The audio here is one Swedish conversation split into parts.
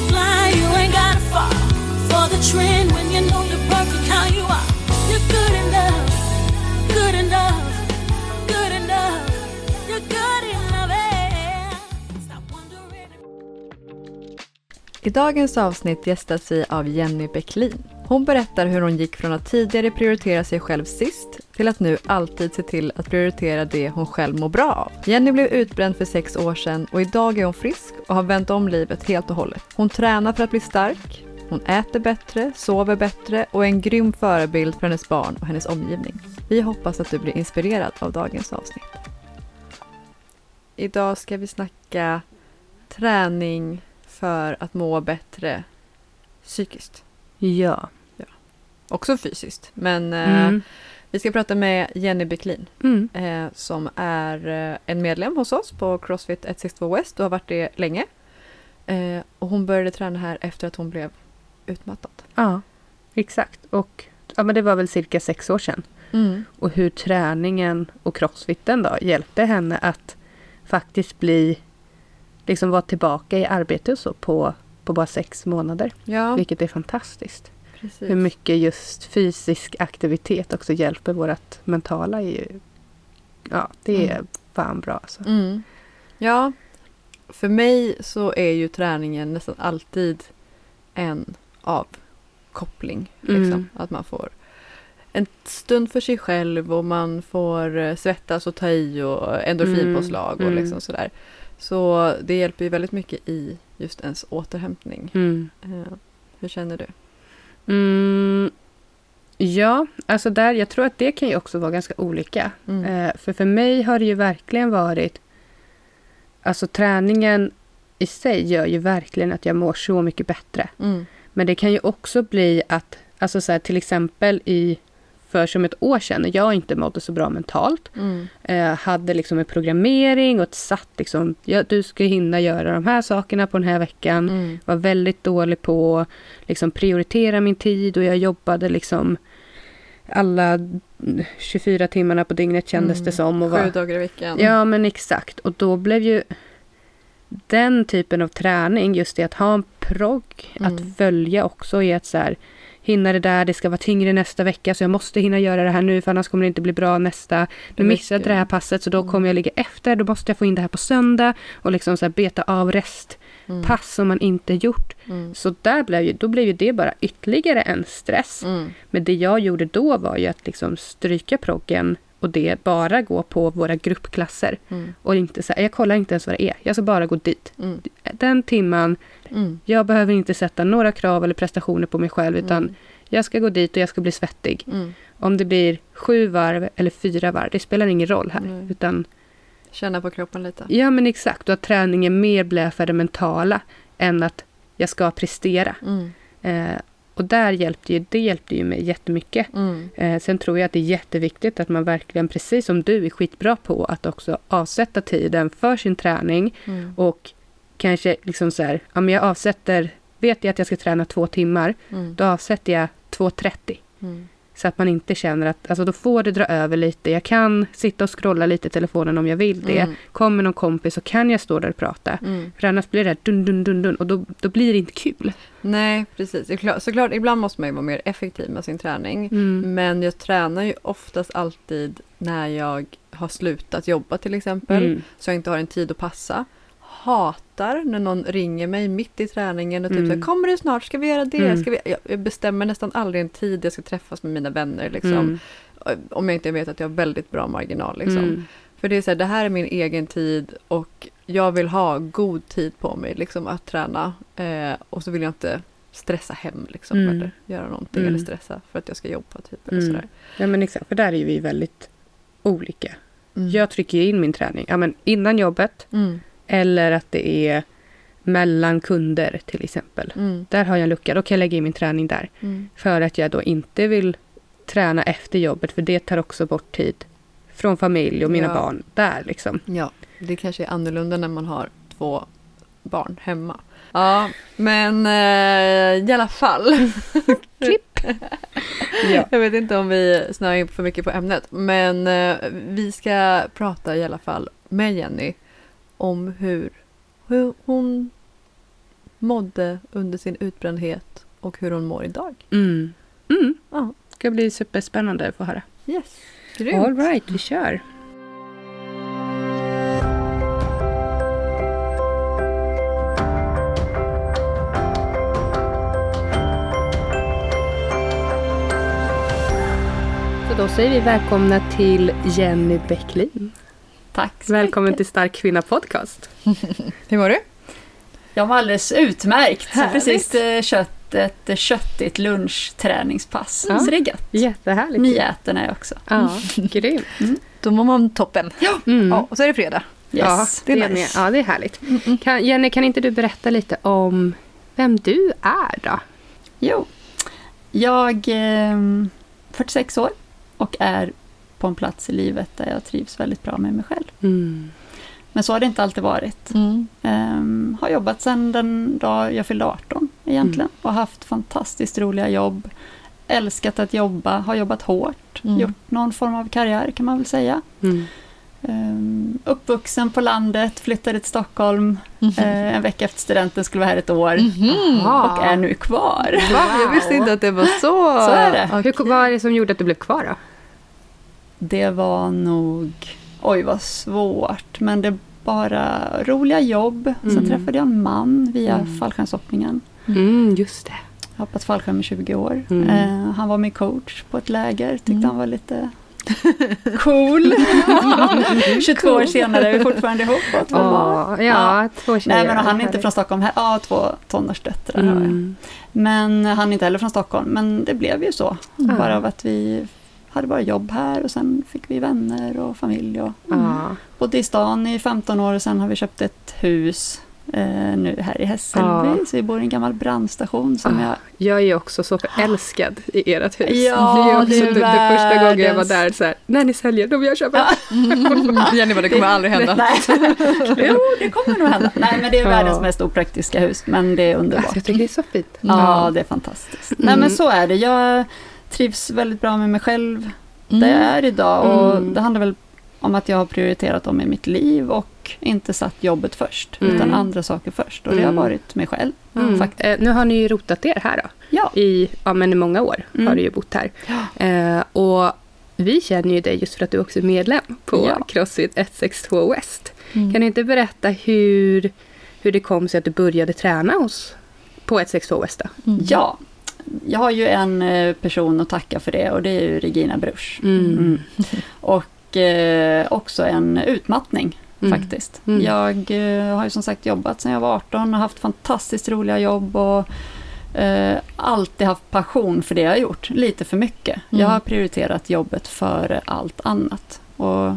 be fly, you ain't gotta fall for the trend when you know you're perfect how you are. You're good enough, good enough, good enough. You're good enough. eh. Stop wondering. I dagens avsnitt gästas vi av Jenny Bäcklin. Hon berättar hur hon gick från att tidigare prioritera sig själv sist till att nu alltid se till att prioritera det hon själv mår bra av. Jenny blev utbränd för sex år sedan och idag är hon frisk och har vänt om livet helt och hållet. Hon tränar för att bli stark, hon äter bättre, sover bättre och är en grym förebild för hennes barn och hennes omgivning. Vi hoppas att du blir inspirerad av dagens avsnitt. Idag ska vi snacka träning för att må bättre psykiskt. Ja. Också fysiskt. Men eh, Mm. Vi ska prata med Jenny Bäcklin Mm. eh, som är eh, en medlem hos oss på Crossfit 162 West och har varit det länge. Eh, och hon började träna här efter att hon blev utmattad. Ja, exakt. Och ja, men det var väl cirka sex år sedan. Och hur träningen och crossfiten då hjälpte henne att faktiskt bli, liksom vara tillbaka i arbete och så på, på bara sex månader. Ja, Vilket är fantastiskt. Precis. Hur mycket just fysisk aktivitet också hjälper vårt mentala. Är ju, ja, det är Mm. fan bra alltså. Mm. Ja, för mig så är ju träningen nästan alltid en avkoppling. Liksom. Mm. Att man får en stund för sig själv och man får eh, svettas och ta i och endorfinpåslag och Mm. liksom sådär. Så det hjälper ju väldigt mycket i just ens återhämtning. Mm. Eh, hur känner du? Mm, ja, alltså där, jag tror att det kan ju också vara ganska olika. Mm. Eh, för för mig har det ju verkligen varit... Alltså träningen i sig gör ju verkligen att jag mår så mycket bättre. Mm. Men det kan ju också bli att, alltså så här, till exempel i för som ett år sedan jag inte mådde så bra mentalt. Mm. Eh, hade liksom en programmering och ett satt liksom, ja, du ska hinna göra de här sakerna på den här veckan Mm. var väldigt dålig på att liksom, prioritera min tid och jag jobbade liksom alla 24 timmarna på dygnet kändes Mm. det som. Och Sju var, dagar i veckan. ja, men exakt. Och då blev ju den typen av träning, just det att ha en progg, Mm. att följa också i att så här, hinna det där, det ska vara tyngre nästa vecka så jag måste hinna göra det här nu för annars kommer det inte bli bra nästa. Nu missade jag det här passet så då Mm. kommer jag ligga efter, då måste jag få in det här på söndag och liksom så här beta av Mm. pass som man inte gjort. Mm. Så där blev ju, då blev ju det bara ytterligare en stress. Mm. Men det jag gjorde då var ju att liksom stryka proggen och det bara gå på våra gruppklasser. Mm. Och inte så här, jag kollar inte ens vad det är, jag ska bara gå dit. Mm. Den timman, Mm. jag behöver inte sätta några krav eller prestationer på mig själv utan Mm. jag ska gå dit och jag ska bli svettig. Mm. Om det blir sju varv eller fyra varv, det spelar ingen roll här. Utan, Känna på kroppen lite. ja men exakt, och att träningen mer blev för det mentala än att jag ska prestera. Mm. Eh, och där hjälpte ju, det hjälpte ju mig jättemycket. Mm. Eh, sen tror jag att det är jätteviktigt att man verkligen, precis som du är skitbra på, att också avsätta tiden för sin träning Mm. och kanske liksom så här, ja men jag avsätter, vet jag att jag ska träna två timmar, Mm. då avsätter jag 2.30. Mm. Så att man inte känner att, alltså då får det dra över lite. Jag kan sitta och scrolla lite i telefonen om jag vill det. Mm. Kommer någon kompis så kan jag stå där och prata. Mm. För annars blir det där dun dun dun dun och då, då blir det inte kul. Nej, precis. Såklart, ibland måste man ju vara mer effektiv med sin träning. Mm. Men jag tränar ju oftast alltid när jag har slutat jobba till exempel. Mm. Så jag inte har en tid att passa. Hatar när någon ringer mig mitt i träningen och typ Mm. så här, kommer du snart? Ska vi göra det? Mm. Ska vi? Jag, bestämmer nästan aldrig en tid jag ska träffas med mina vänner. Liksom. Mm. Om jag inte vet att jag har väldigt bra marginal. Liksom. Mm. För det är så här, det här är min egen tid och jag vill ha god tid på mig liksom, att träna. Eh, och så vill jag inte stressa hem liksom, Mm. eller göra någonting Mm. eller stressa för att jag ska jobba. Typ, eller Mm. sådär. Ja men exakt, för där är vi väldigt olika. Mm. Jag trycker in min träning ja, men innan jobbet Mm. Eller att det är mellan kunder till exempel. Mm. Där har jag en lucka, då kan jag lägga in min träning där. Mm. För att jag då inte vill träna efter jobbet för det tar också bort tid från familj och mina Ja. barn där liksom. Ja, det kanske är annorlunda när man har två barn hemma. Ja, men eh, i alla fall. Klipp! Ja. Jag vet inte om vi snöar in för mycket på ämnet, men eh, vi ska prata i alla fall med Jenny om hur, hur hon mådde under sin utbrändhet och hur hon mår idag. Mm. Mm. Ja. ska bli superspännande att få höra. Yes. Grymt. All right, vi kör. Så då säger vi välkomna till Jenny Bäcklin. Tack så Välkommen mycket. till Stark Kvinna Podcast. Hur mår du? Jag var alldeles utmärkt. Härligt. precis eh, kött ett eh, köttigt lunchträningspass. Ja. Så det är gött. Jättehärligt. Nyäten är jag också. Ja, grymt. Då mår man toppen. Mm. Ja, och så är det fredag. Yes. Ja, det det är är nice. Ja, det är härligt. Kan, Jenny, kan inte du berätta lite om vem du är då? Jo. Jag är eh, 46 år och är på en plats i livet där jag trivs väldigt bra med mig själv. Mm. Men så har det inte alltid varit. Mm. Ehm, har jobbat sedan den dag jag fyllde 18 egentligen. Och haft fantastiskt roliga jobb. Älskat att jobba, har jobbat hårt. Mm. Gjort någon form av karriär kan man väl säga. Mm. Ehm, uppvuxen på landet, flyttade till Stockholm. eh, en vecka efter studenten skulle vara här ett år. Mhm. Och är nu kvar. Va? Jag visste inte att det var så. Så är det. Hur, vad är det som gjorde att du blev kvar då? Det var nog, oj vad svårt, men det bara roliga jobb. Sen Mm. träffade jag en man via Mm. fallskärmshoppningen. Mm, just det. Jag har hoppat fallskärm i 20 år. Mm. Eh, han var min coach på ett läger, tyckte Mm. han var lite cool. 22 år senare är vi fortfarande ihop två barn. Åh, ja, två. Nej men han är inte från Stockholm, här, ja två tonårsdöttrar. Mm. Men han är inte heller från Stockholm, men det blev ju så. Mm. Bara av att vi hade bara jobb här och sen fick vi vänner och familj. Och Ja. bodde i stan i 15 år och sen har vi köpt ett hus eh, nu här i Hässelby. Ja. Så vi bor i en gammal brandstation som Ah. jag Jag är också så förälskad i ert hus. Ja, det är också det är det, första gången jag var där så här, när ni säljer, då vill jag köpa. Jenny bara, det kommer aldrig hända. Nej, jo det kommer nog hända. Nej men det är världens mest opraktiska hus men det är underbart. Alltså, jag tycker det är så fint. Ja, det är fantastiskt. Nej Mm. men så är det. Jag trivs väldigt bra med mig själv Mm. där jag är idag och Mm. det handlar väl om att jag har prioriterat om i mitt liv och inte satt jobbet först Mm. utan andra saker först och det har Mm. varit mig själv. Mm. Faktiskt. Eh, nu har ni ju rotat er här då. Ja. I, ja, men i många år Mm. har du ju bott här. Ja. Eh, och vi känner ju dig just för att du också är medlem på Ja. Crossfit 162 West. Mm. Kan du inte berätta hur, hur det kom sig att du började träna hos, på 162 West då? Mm. ja, jag har ju en eh, person att tacka för det och det är ju Regina Brusch. Mm. Mm. Och eh, också en utmattning Mm. faktiskt. Mm. Jag eh, har ju som sagt jobbat sedan jag var 18 och haft fantastiskt roliga jobb och eh, alltid haft passion för det jag har gjort. Lite för mycket. Mm. Jag har prioriterat jobbet före allt annat. Och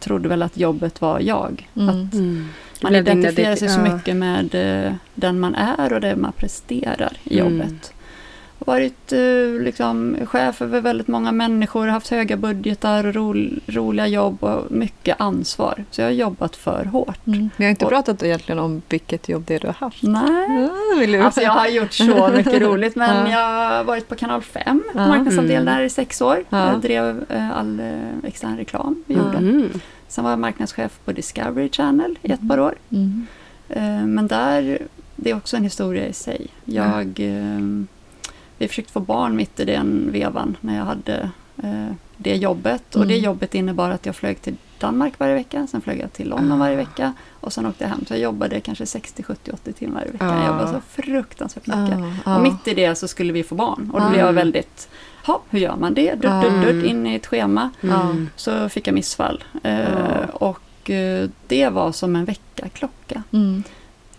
trodde väl att jobbet var jag. Mm. Att Mm. man identifierar sig så mycket med eh, den man är och det man presterar i jobbet. Varit eh, liksom, chef över väldigt många människor, haft höga budgetar och ro, roliga jobb och mycket ansvar. Så jag har jobbat för hårt. Mm. Vi har inte Och- pratat egentligen om vilket jobb det är du har haft. Nej, du? alltså jag har gjort så mycket roligt men Ja. jag har varit på kanal 5, Ja. marknadsavdelning Mm. där i sex år. Ja. Jag drev eh, all eh, extern reklam vi gjorde. Mm. Sen var jag marknadschef på Discovery Channel i ett par år. Mm. Men där, det är också en historia i sig. Jag, eh, vi försökte få barn mitt i den vevan när jag hade eh, det jobbet. Och det Mm. jobbet innebar att jag flög till Danmark varje vecka. Sen flög jag till London Ah. varje vecka. Och sen åkte jag hem. Så jag jobbade kanske 60, 70, 80 timmar i veckan. Ah. Jag jobbade så fruktansvärt mycket. Ja. Och mitt i det så skulle vi få barn. Och då Ah. blev jag väldigt, ja hur gör man det? Dutt, dutt, dutt, Mm. in i ett schema. Mm. Så fick jag missfall. Eh. Och eh, det var som en väckarklocka Mm.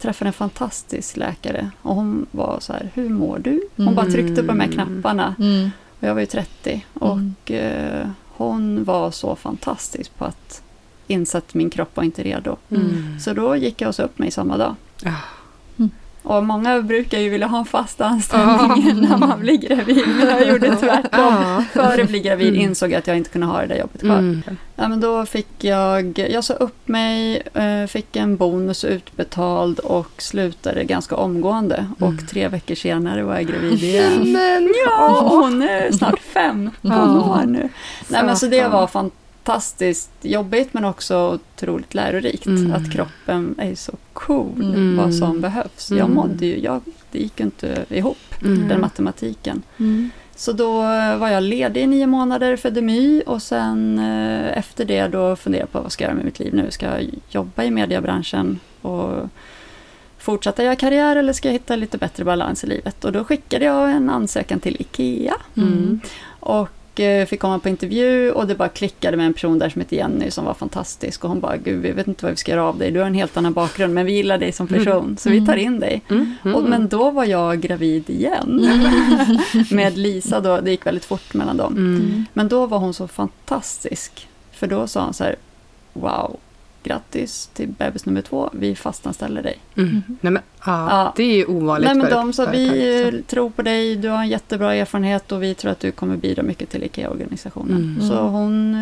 Träffade en fantastisk läkare och hon var så här, hur mår du? Hon bara Mm. tryckte på de här knapparna Mm. och jag var ju 30 och eh, hon var så fantastisk på att inse att min kropp var inte redo. Mm. Så då gick jag och sa upp mig samma dag. Ah. Och många brukar ju vilja ha en fast anställning när man blir gravid, men jag gjorde tvärtom. Ja. Före att bli gravid Mm. insåg jag att jag inte kunde ha det där jobbet kvar. Mm. Ja, men då fick jag, jag sa upp mig, eh, fick en bonus utbetald och slutade ganska omgående. Mm. Och tre veckor senare var jag gravid igen. Men Ja, hon är snart fem Ja. år nu. Nej, men så det var fantastiskt jobbigt men också otroligt lärorikt. Mm. Att kroppen är så cool Mm. vad som behövs. Jag Mm. mådde ju, jag, det gick ju inte ihop, Mm. den matematiken. Mm. Så då var jag ledig i nio månader för Demy och sen eh, efter det då funderade jag på vad ska jag göra med mitt liv nu? Ska jag jobba i mediebranschen och fortsätta göra karriär eller ska jag hitta lite bättre balans i livet? Och då skickade jag en ansökan till IKEA Mm. Och eh, fick komma på intervju och det bara klickade med en person där som heter Jenny som var fantastisk och hon bara, gud vi vet inte vad vi ska göra av dig, du har en helt annan bakgrund men vi gillar dig som person så vi tar in dig. Mm. Mm. Och, men då var jag gravid igen. med Lisa då, det gick väldigt fort mellan dem. Mm. Men då var hon så fantastisk. För då sa hon så här, wow, grattis till bebis nummer två, vi fastanställer dig. Mm. Nej, men, ja, Ja. Det är ju ovanligt Nej men de sa, vi tror på dig, du har en jättebra erfarenhet och vi tror att du kommer bidra mycket till IKEA-organisationen. Mm. Så hon,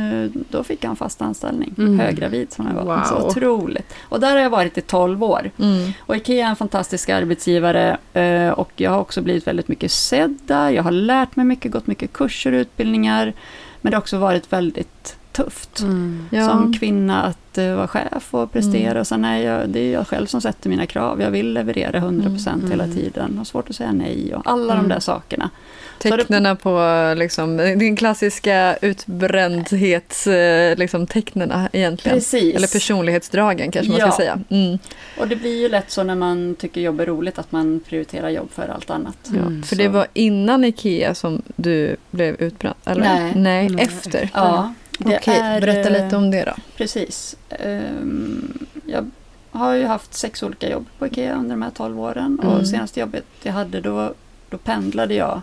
då fick jag en fast anställning, Mm. höggravid som jag var. Wow. Så otroligt. Och där har jag varit i 12 år. Mm. Och IKEA är en fantastisk arbetsgivare eh, och jag har också blivit väldigt mycket sedd där. Jag har lärt mig mycket, gått mycket kurser och utbildningar. Men det har också varit väldigt tufft. Mm. Ja. Som kvinna att uh, vara chef och prestera. Mm. Och sen är jag, det är jag själv som sätter mina krav. Jag vill leverera 100% Mm. hela Mm. tiden. Har svårt att säga nej och alla Mm. de där sakerna. Det- Tecknena på liksom, din klassiska utbrändhets, eh, liksom, tecknena egentligen. Precis. Eller personlighetsdragen kanske man Ja. ska säga. Mm. Och det blir ju lätt så när man tycker jobb är roligt att man prioriterar jobb för allt annat. Ja, Mm, för så- det var innan Ikea som du blev utbränd? Eller? Nej. Nej, Nej. efter. Ja, det Okej, är, berätta eh, lite om det då. Precis. Ehm, jag har ju haft sex olika jobb på IKEA under de här 12 åren. Mm. Och senaste jobbet jag hade då, då pendlade jag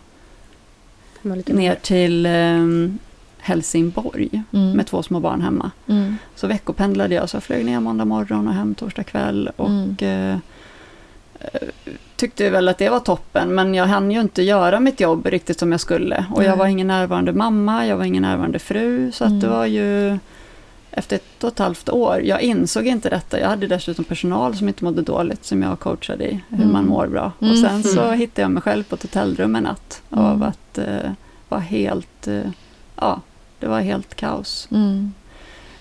ner till ehm, Helsingborg Mm. med två små barn hemma. Mm. Så veckopendlade jag, så jag flög ner måndag morgon och hem torsdag kväll. Och Mm. Tyckte väl att det var toppen, men jag hann ju inte göra mitt jobb riktigt som jag skulle. Och jag var ingen närvarande mamma, jag var ingen närvarande fru, så att Mm. det var ju efter ett och ett halvt år, jag insåg inte detta. Jag hade dessutom personal som inte mådde dåligt, som jag coachade i hur Mm. man mår bra. Mm. Och sen så Mm. hittade jag mig själv på ett hotellrum en natt Mm. av att eh, vara helt, eh, ja, det var helt kaos Mm.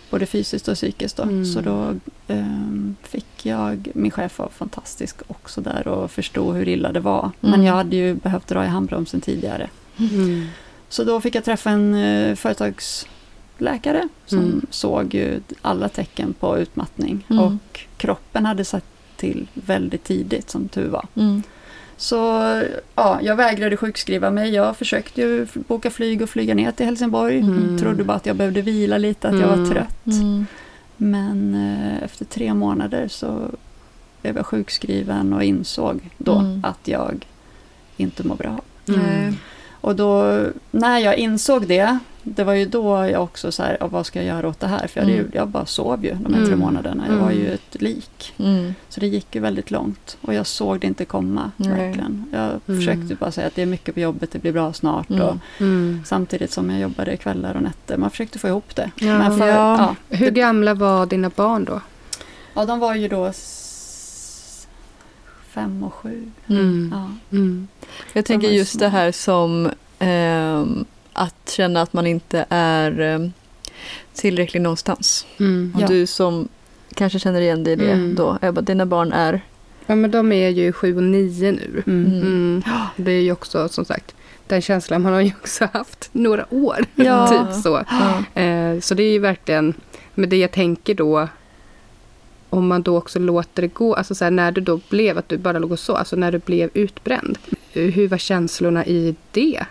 Både fysiskt och psykiskt. Då. Mm. Så då ehm, fick jag, min chef var fantastisk också där och förstod hur illa det var. Men Mm. jag hade ju behövt dra i handbromsen tidigare. Mm. Så då fick jag träffa en uh, företagsläkare som Mm. såg ju alla tecken på utmattning. Mm. Och kroppen hade satt till väldigt tidigt som tur var. Mm. Så ja, jag vägrade sjukskriva mig. Jag försökte ju boka flyg och flyga ner till Helsingborg. Mm. Trodde bara att jag behövde vila lite, att jag var Mm. trött. Mm. Men eh, efter tre månader så blev jag sjukskriven och insåg då Mm. att jag inte mår bra. Nej. Och då, när jag insåg det, det var ju då jag också så här, "Ja, vad ska jag göra åt det här? För jag, hade ju, Mm. jag bara sov ju de här tre Mm. månaderna. Jag var ju Mm. ett lik. Mm. Så det gick ju väldigt långt. Och jag såg det inte komma, verkligen. Jag Mm. försökte bara säga att det är mycket på jobbet, det blir bra snart. Mm. Och Mm. samtidigt som jag jobbade kvällar och nätter. Man försökte få ihop det. Ja. För, Ja. ja, Hur det, gamla var dina barn då? ja, de var ju då fem och sju. Mm. Ja. Mm. Jag tänker just det här som ehm, att känna att man inte är ehm, tillräcklig någonstans. Mm. Och Ja. du som kanske känner igen dig i det Mm. då, Ebba, dina barn är... Ja, men de är ju sju och nio nu. Mm. Mm. Mm. Det är ju också som sagt den känslan man har ju också haft några år. Ja. typ så. Ja. Eh, så det är ju verkligen, men det jag tänker då om man då också låter det gå, alltså så här, när du då blev att du bara låg och så, alltså när du blev utbränd. Hur var känslorna i det?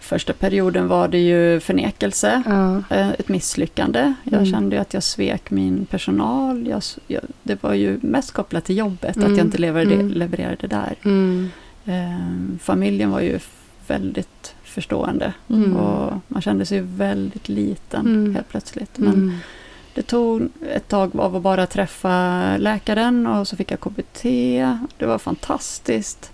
Första perioden var det ju förnekelse. Ja. eh, ett misslyckande. Jag Mm. kände ju att jag svek min personal. Jag, jag, det var ju mest kopplat till jobbet, Mm. att jag inte levererade, Mm. levererade där. Mm. Eh, familjen var ju väldigt förstående Mm. och man kände sig väldigt liten Mm. helt plötsligt. Men Mm. det tog ett tag av att bara träffa läkaren och så fick jag KBT. Det var fantastiskt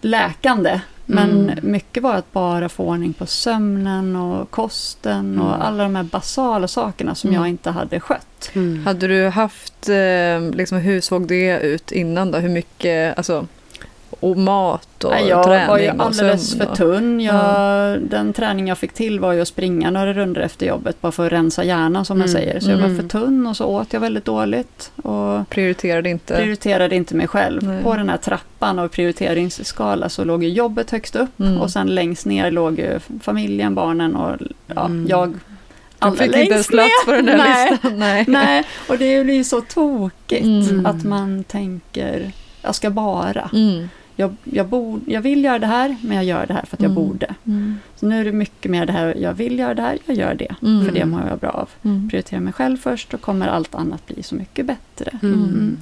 läkande. Men Mm. mycket var att bara få ordning på sömnen och kosten och Mm. alla de här basala sakerna som Mm. jag inte hade skött. Mm. Hade du haft, eh, liksom, hur såg det ut innan då? Hur mycket, alltså och mat och Nej, jag träning var ju och alldeles sömn för och- tunn. Jag, Den träning jag fick till var ju att springa några runder efter jobbet bara för att rensa hjärnan som man Mm. säger. Så jag var Mm. för tunn och så åt jag väldigt dåligt. Och Prioriterade inte. prioriterade inte mig själv. Nej. På den här trappan av prioriteringsskala så låg ju jobbet högst upp Mm. och sen längst ner låg ju familjen, barnen och ja, Mm. jag Du allra fick inte ens plats på den där Nej. listan. Nej. Nej, och det blir ju så tokigt Mm. att man tänker, jag ska bara. Mm. Jag, jag, bor, jag vill göra det här, men jag gör det här för att jag Mm. borde. Mm. Så nu är det mycket mer det här, jag vill göra det här, jag gör det. Mm. För det mår jag bra av. Mm. Prioritera mig själv först, då kommer allt annat bli så mycket bättre. Mm. Mm.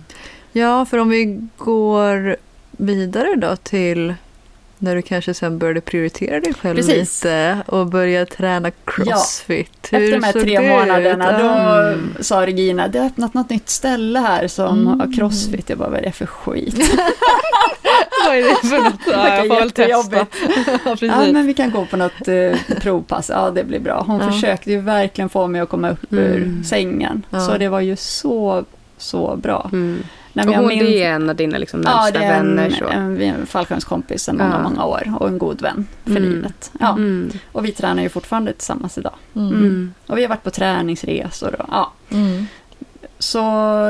Ja, för om vi går vidare då till när du kanske sen började prioritera dig själv Precis. lite och börja träna crossfit. Efter de här tre det månaderna ut? då Mm. sa Regina, det har öppnat något nytt ställe här som Mm. har crossfit. Jag bara, vad är det för skit? Vad är det för något? Ja, jag får väl testa. ja, Ja, men vi kan gå på något eh, provpass. Ja, det blir bra. Hon Ja. försökte ju verkligen få mig att komma upp ur Mm. sängen. Ja. Så det var ju så, så bra. Mm. Nej, Och hon, det är en av dina liksom, Ja, närmsta det är en, vänner. En, en fallskärmskompis sedan många, Ja. många år och en god vän för Mm. livet. Ja. Mm. Och vi tränar ju fortfarande tillsammans idag. Mm. Mm. Och vi har varit på träningsresor och ja. Mm. Så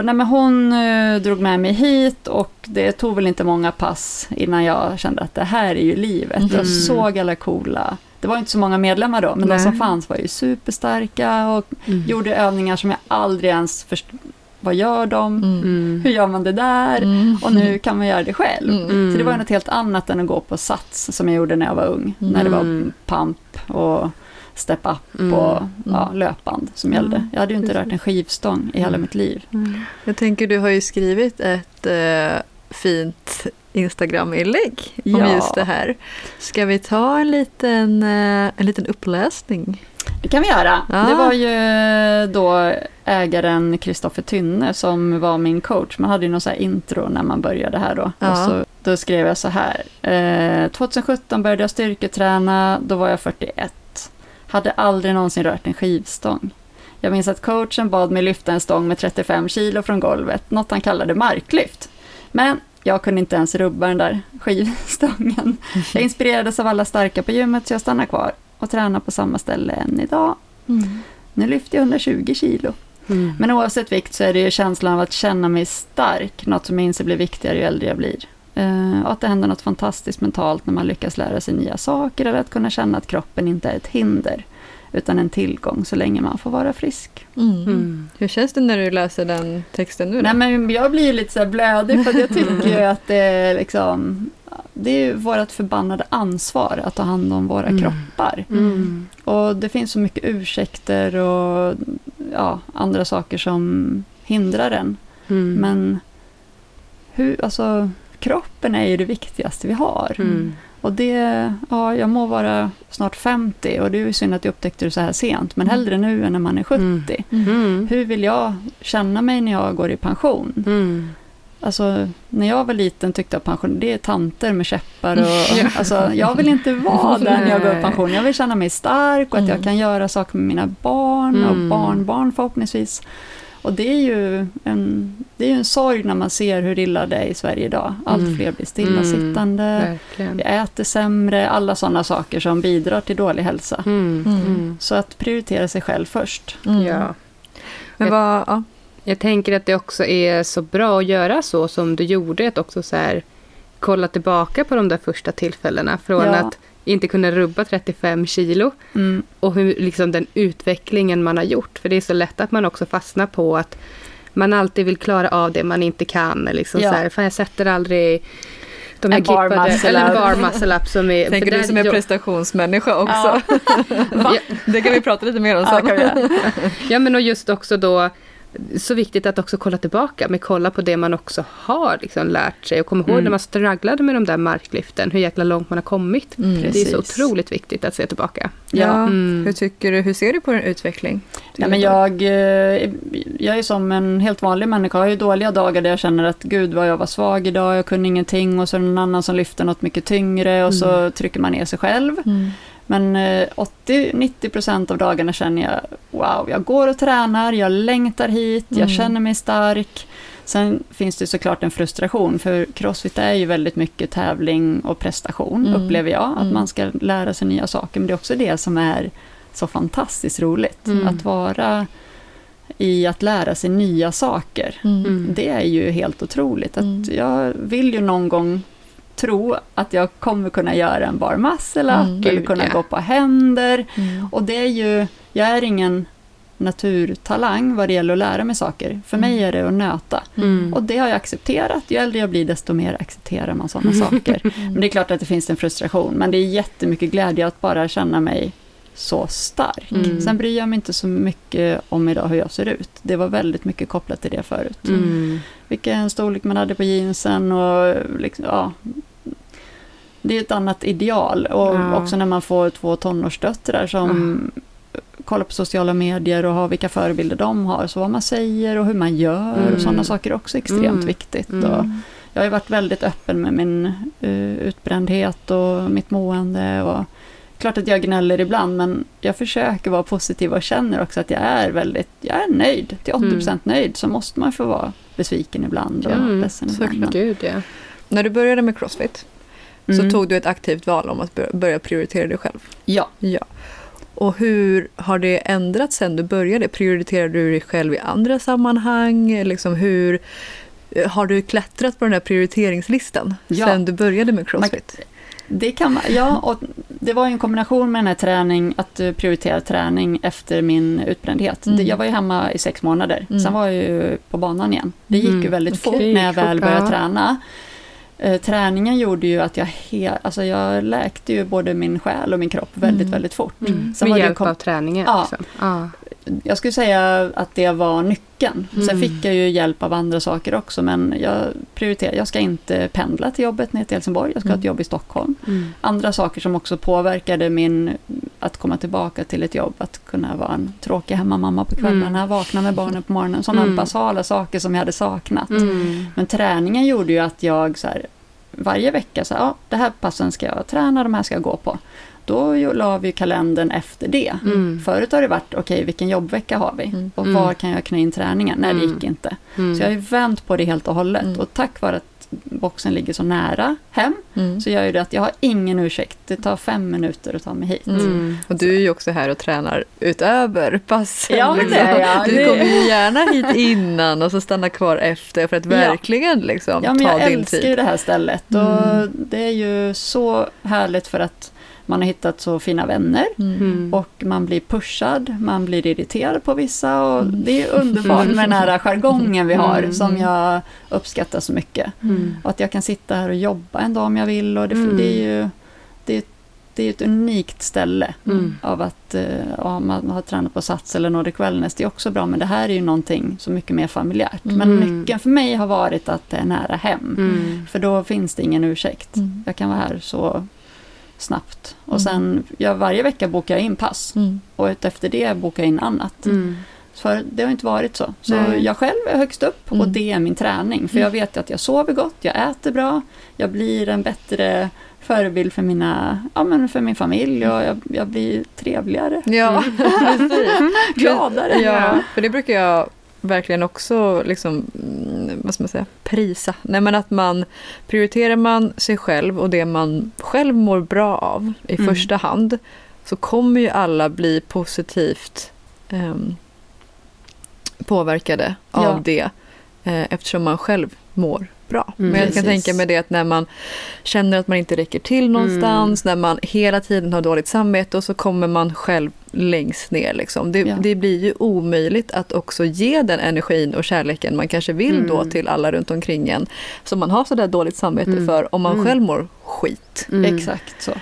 nej, men hon eh, drog med mig hit och det tog väl inte många pass innan jag kände att det här är ju livet. Mm. Jag såg alla coola, det var inte så många medlemmar då, men Nej. de som fanns var ju superstarka och Mm. gjorde övningar som jag aldrig ens förstod. Vad gör de? Mm. Mm. Hur gör man det där? Mm. Och nu kan man göra det själv. Mm. Så det var något helt annat än att gå på sats som jag gjorde när jag var ung. När det var Mm. pump och step up Mm. och ja, löpband som gällde. Jag hade ju inte rört en skivstång i hela Mm. mitt liv. Mm. Jag tänker du har ju skrivit ett eh, fint Instagram-inlägg om Ja. just det här. Ska vi ta en liten, eh, en liten uppläsning? Det kan vi göra. Ja. Det var ju då ägaren Kristoffer Tynne som var min coach. Man hade ju någon så intro när man började här då. Ja. Och så, då skrev jag så här. Eh, 2017 började jag styrketräna, då var jag 41. Hade aldrig någonsin rört en skivstång. Jag minns att coachen bad mig lyfta en stång med 35 kilo från golvet, något han kallade marklyft. Men jag kunde inte ens rubba den där skivstången. Jag inspirerades av alla starka på gymmet så jag stannade kvar och tränar på samma ställe än idag. Nu lyfter jag 120 kilo. Mm. Men oavsett vikt så är det ju känslan av att känna mig stark, något som jag inser blir viktigare ju äldre jag blir. Eh, och att det händer något fantastiskt mentalt när man lyckas lära sig nya saker eller att kunna känna att kroppen inte är ett hinder utan en tillgång så länge man får vara frisk. Mm. Mm. Hur känns det när du läser den texten nu då? Nej men jag blir lite så här blödig för att jag tycker ju att det är liksom det är ju vårt förbannade ansvar att ta hand om våra Mm. kroppar. Mm. Och det finns så mycket ursäkter och ja, andra saker som hindrar en. Mm. Men hur, alltså, kroppen är ju det viktigaste vi har. Mm. Och det, ja, jag må vara snart 50 och det är ju synd att jag upptäckte det så här sent, men hellre nu än när man är 70. Mm. Mm. Mm. Hur vill jag känna mig när jag går i pension? Mm. Alltså, när jag var liten tyckte jag pension, det är tanter med käppar och, Ja. alltså, jag vill inte vara där när jag går i pension. Jag vill känna mig stark och att jag Mm. kan göra saker med mina barn och Mm. barnbarn förhoppningsvis. Och det är ju en, det är ju en sorg när man ser hur illa det är i Sverige idag. Allt Mm. fler blir stillasittande, Verkligen. vi äter sämre, alla sådana saker som bidrar till dålig hälsa. Mm. Mm. Mm. Så att prioritera sig själv först. Mm. Ja. Men vad, ja. Jag tänker att det också är så bra att göra så som du gjorde. Att också så här, kolla tillbaka på de där första tillfällena. Från Ja. att inte kunna rubba 35 kilo Mm. och hur, liksom den utvecklingen man har gjort. För det är så lätt att man också fastnar på att man alltid vill klara av det man inte kan. Liksom Ja. så här, fan jag sätter aldrig de här En bar kippade, eller en bar muscle up som är... Tänker du som är ja, prestationsmänniska också? Va? Det kan vi prata lite mer om Ja, sen. göra. Ja, men och just också då så viktigt att också kolla tillbaka, men kolla på det man också har liksom lärt sig och komma ihåg Mm. när man strugglade med de där marklyften, hur jäkla långt man har kommit. Mm. Det är så otroligt viktigt att se tillbaka. Ja. Mm. Hur tycker du, hur ser du på din utveckling? Nej, men jag, eh, jag är som en helt vanlig människa. Jag har ju dåliga dagar där jag känner att gud vad jag var svag idag, jag kunde ingenting och så är det någon annan som lyfter något mycket tyngre och så trycker man ner sig själv. Mm. Men eh, 80-90% av dagarna känner jag wow, jag går och tränar, jag längtar hit, Mm. jag känner mig stark. Sen finns det såklart en frustration, för crossfit är ju väldigt mycket tävling och prestation, Mm. upplever jag. Att Mm. man ska lära sig nya saker, men det är också det som är så fantastiskt roligt. Mm. Att vara i att lära sig nya saker. Mm. Det är ju helt otroligt. Att Mm. Jag vill ju någon gång tro att jag kommer kunna göra en bar muscle up, Mm. eller kunna ja. gå på händer. Mm. Och det är ju, jag är ingen naturtalang vad det gäller att lära mig saker. För mig är det att nöta. Mm. Och det har jag accepterat. Ju äldre jag blir, desto mer accepterar man sådana saker. Men det är klart att det finns en frustration. Men det är jättemycket glädje att bara känna mig så stark. Mm. Sen bryr jag mig inte så mycket om idag hur jag ser ut. Det var väldigt mycket kopplat till det förut. Mm. Vilken storlek man hade på jeansen och liksom, ja. Det är ett annat ideal. Och Ja. också när man får två tonårsdöttrar som kollar på sociala medier och har vilka förebilder de har. Så vad man säger och hur man gör Mm. och sådana saker är också extremt Mm. viktigt. Mm. Och jag har varit väldigt öppen med min uh, utbrändhet och mitt mående. Och klart att jag gnäller ibland men jag försöker vara positiv och känner också att jag är väldigt, jag är nöjd. Till 80% Mm. nöjd så måste man få vara besviken ibland och Mm, ledsen ibland. såklart. Gud, ja. När du började med crossfit Mm. så tog du ett aktivt val om att bör- börja prioritera dig själv. Ja. Ja. Och hur har det ändrats sen du började? Prioriterar du dig själv i andra sammanhang? Liksom hur, har du klättrat på den här prioriteringslistan Ja. sen du började med crossfit? Det kan man, ja, och det var en kombination med den här träning, att eh, prioritera träning efter min utbrändhet. Mm. Jag var ju hemma i sex månader, Mm. sen var jag ju på banan igen. Det gick Mm, ju väldigt okej. fort när jag väl började ja. träna. Eh, träningen gjorde ju att jag, he, alltså jag läkte ju både min själ och min kropp väldigt, Mm. väldigt fort. Mm. Sen Med hjälp kom- av träningen. Ja. Liksom. Ja. Jag skulle säga att det var nyckeln. Sen Mm. fick jag ju hjälp av andra saker också, men jag prioriterar. Jag ska inte pendla till jobbet ner till Helsingborg, jag ska ha ett Mm. jobb i Stockholm. Mm. andra saker som också påverkade min att komma tillbaka till ett jobb, att kunna vara en tråkig hemmamamma på kvällarna, Mm. vakna med barnen på morgonen, sådana Mm. basala saker som jag hade saknat. Mm. Men träningen gjorde ju att jag så här, varje vecka så här, ja, det här passen ska jag träna, de här ska jag gå på. Då la vi kalendern efter det. Mm. Förut har det varit, okej vilken jobbvecka har vi? Mm. Och Mm. var kan jag knä in träningen? Nej, det Mm. gick inte. Mm. Så jag har ju vänt på det helt och hållet. Mm. Och tack vare att boxen ligger så nära hem, Mm. så gör ju det att jag har ingen ursäkt. Det tar fem minuter att ta mig hit. Och du är ju också här och tränar utöver passen. Ja, men det är jag. Du kommer ju gärna hit innan och så stanna kvar efter för att Ja. verkligen liksom, Ja, men ta jag din älskar tid. ju det här stället Mm. och det är ju så härligt för att man har hittat så fina vänner Mm. Mm. och man blir pushad, man blir irriterad på vissa och Mm. det är underbart med den här jargongen vi har Mm. som jag uppskattar så mycket. Mm. Och att jag kan sitta här och jobba en dag om jag vill och det, Mm. det är ju det är, det är ett unikt ställe Mm. av att eh, ja, man har tränat på Sats eller Nordic Wellness, det är också bra, men det här är ju någonting så mycket mer familjärt. Men Mm. nyckeln för mig har varit att det är nära hem, Mm. för då finns det ingen ursäkt. Mm. Jag kan vara här så snabbt. Och Mm. sen, ja, varje vecka bokar jag in pass Mm. och efter det bokar jag in annat. Mm. För det har inte varit så. Så Nej. jag själv är högst upp och Mm. det är min träning. För jag vet att jag sover gott, jag äter bra, jag blir en bättre förebild för, mina, ja, men för min familj och jag, jag blir trevligare, Ja, precis. gladare. Ja, för det brukar jag verkligen också liksom, mm, vad ska man säga, prisa. Nej, men att man prioriterar man sig själv och det man själv mår bra av i Mm. första hand så kommer ju alla bli positivt ehm, påverkade av Ja. det eh, eftersom man själv mår bra. Mm. Men jag kan Precis. tänka mig det att när man känner att man inte räcker till någonstans, när man hela tiden har dåligt samvete och så kommer man själv längst ner. Liksom. Det, Ja. det blir ju omöjligt att också ge den energin och kärleken man kanske vill då Mm. till alla runt omkring en som man har sådär dåligt samvete Mm. för om man Mm. själv mår skit. Mm. Exakt så.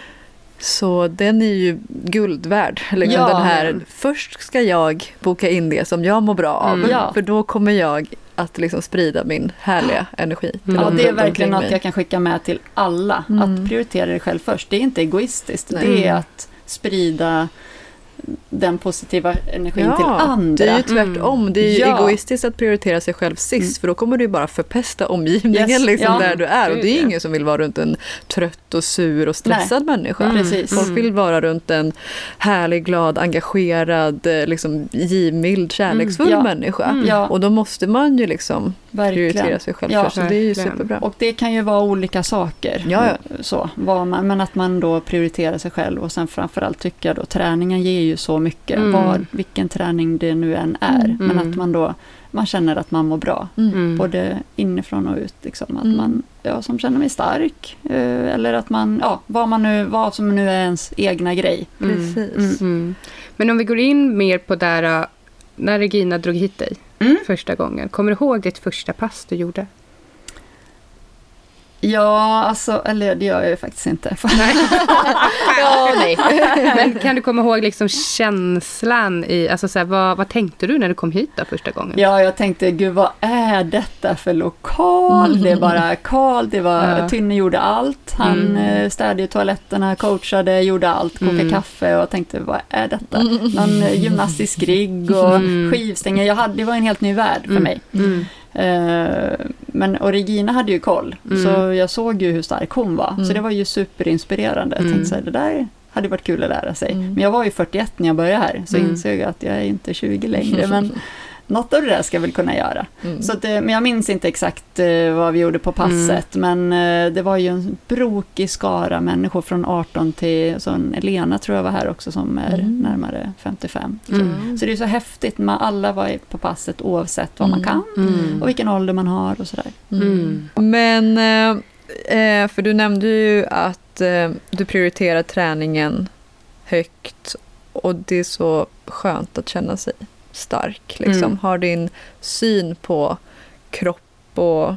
Så den är ju guld värd. Liksom Ja. den här, först ska jag boka in det som jag mår bra av. Mm. För då kommer jag att liksom sprida min härliga energi. Mm. Ja, det är verkligen något mig. jag kan skicka med till alla. Mm. Att prioritera dig själv först. Det är inte egoistiskt. Nej. Det är att sprida den positiva energin Ja, till andra. Det är ju tvärtom. Det är ju Ja. egoistiskt att prioritera sig själv sist Mm. för då kommer du ju bara förpesta omgivningen Yes, liksom, ja. där du är. Och det är ingen som vill vara runt en trött och sur och stressad människa. Mm. Folk vill vara runt en härlig, glad, engagerad, eh, liksom, givmild, kärleksfull Ja. människa. Mm. Ja. Och då måste man ju liksom verkligen. prioritera sig själv Ja, först. Så det är ju superbra. Och det kan ju vara olika saker. Ja, ja. Så, vad man, men att man då prioriterar sig själv och sen framförallt tycker jag då träningen ger ju så mycket. Mm. Var, vilken träning det nu än är. Mm. Men att man då man känner att man mår bra. Mm. Mm. Både inifrån och ut. Liksom, att Mm. man ja, som känner mig stark. Eh, eller att man, ja, vad, man nu, vad som nu är ens egna grej. Mm. Precis. Mm. Men om vi går in mer på där äh, när Regina drog hit dig Mm. första gången. Kommer du ihåg ditt första pass du gjorde? Ja, alltså, eller det gör jag ju faktiskt inte. Ja, nej. Men kan du komma ihåg liksom känslan i, alltså så här, vad, vad tänkte du när du kom hit då första gången? Ja, jag tänkte, gud vad är detta för lokal? Det är bara Karl, det var, Ja. Tynne gjorde allt. Han Mm. mm. städade toaletterna, coachade, gjorde allt, kokade Mm. kaffe och jag tänkte, vad är detta? Någon eh, gymnastisk rigg och Mm. skivstänger. Jag hade, det var en helt ny värld för Mm. mig. Mm. Eh, men Regina hade ju koll, Mm. så jag såg ju hur stark hon var. Mm. Så det var ju superinspirerande. Jag Mm. tänkte så här, det där hade varit kul att lära sig. Mm. Men jag var ju 41 när jag började här, så Mm. insåg jag att jag är inte 20 längre. Men något av det där ska jag väl kunna göra. Mm. Så att, eh, men jag minns inte exakt eh, vad vi gjorde på passet, men eh, det var ju en brokig skara människor från 18 till, så en Elena tror jag var här också som är Mm. närmare 55. Mm. Så det är så häftigt, man alla var på passet oavsett vad man Mm. kan Mm. och vilken ålder man har och sådär. Mm. Men, för du nämnde ju att du prioriterar träningen högt och det är så skönt att känna sig stark. Liksom. Mm. Har din syn på kropp och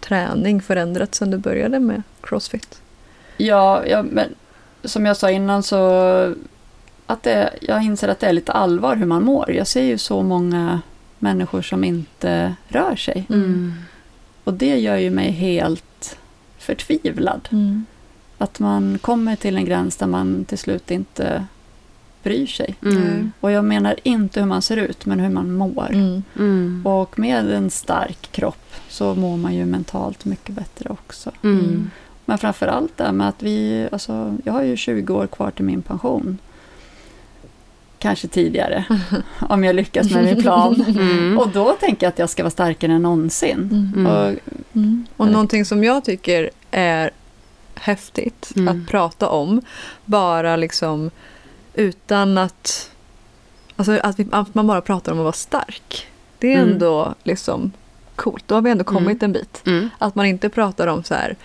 träning förändrats sedan du började med Crossfit? Ja, ja men som jag sa innan så att det, jag inser att det är lite allvar hur man mår. Jag ser ju så många människor som inte rör sig. Mm. Och det gör ju mig helt förtvivlad. Att man kommer till en gräns där man till slut inte bryr sig. Mm. Och jag menar inte hur man ser ut, men hur man mår. Mm. Mm. Och med en stark kropp så mår man ju mentalt mycket bättre också. Mm. Men framför allt det med att vi, alltså, jag har ju 20 år kvar till min pension. Kanske tidigare, om jag lyckas med min plan. Mm. Och då tänker jag att jag ska vara starkare än någonsin. Mm. Och, Mm. Och någonting som jag tycker är häftigt Mm. att prata om, bara liksom utan att... Alltså att, vi, att man bara pratar om att vara stark. Det är Mm. ändå liksom coolt. Då har vi ändå kommit en bit. Mm. Att man inte pratar om så här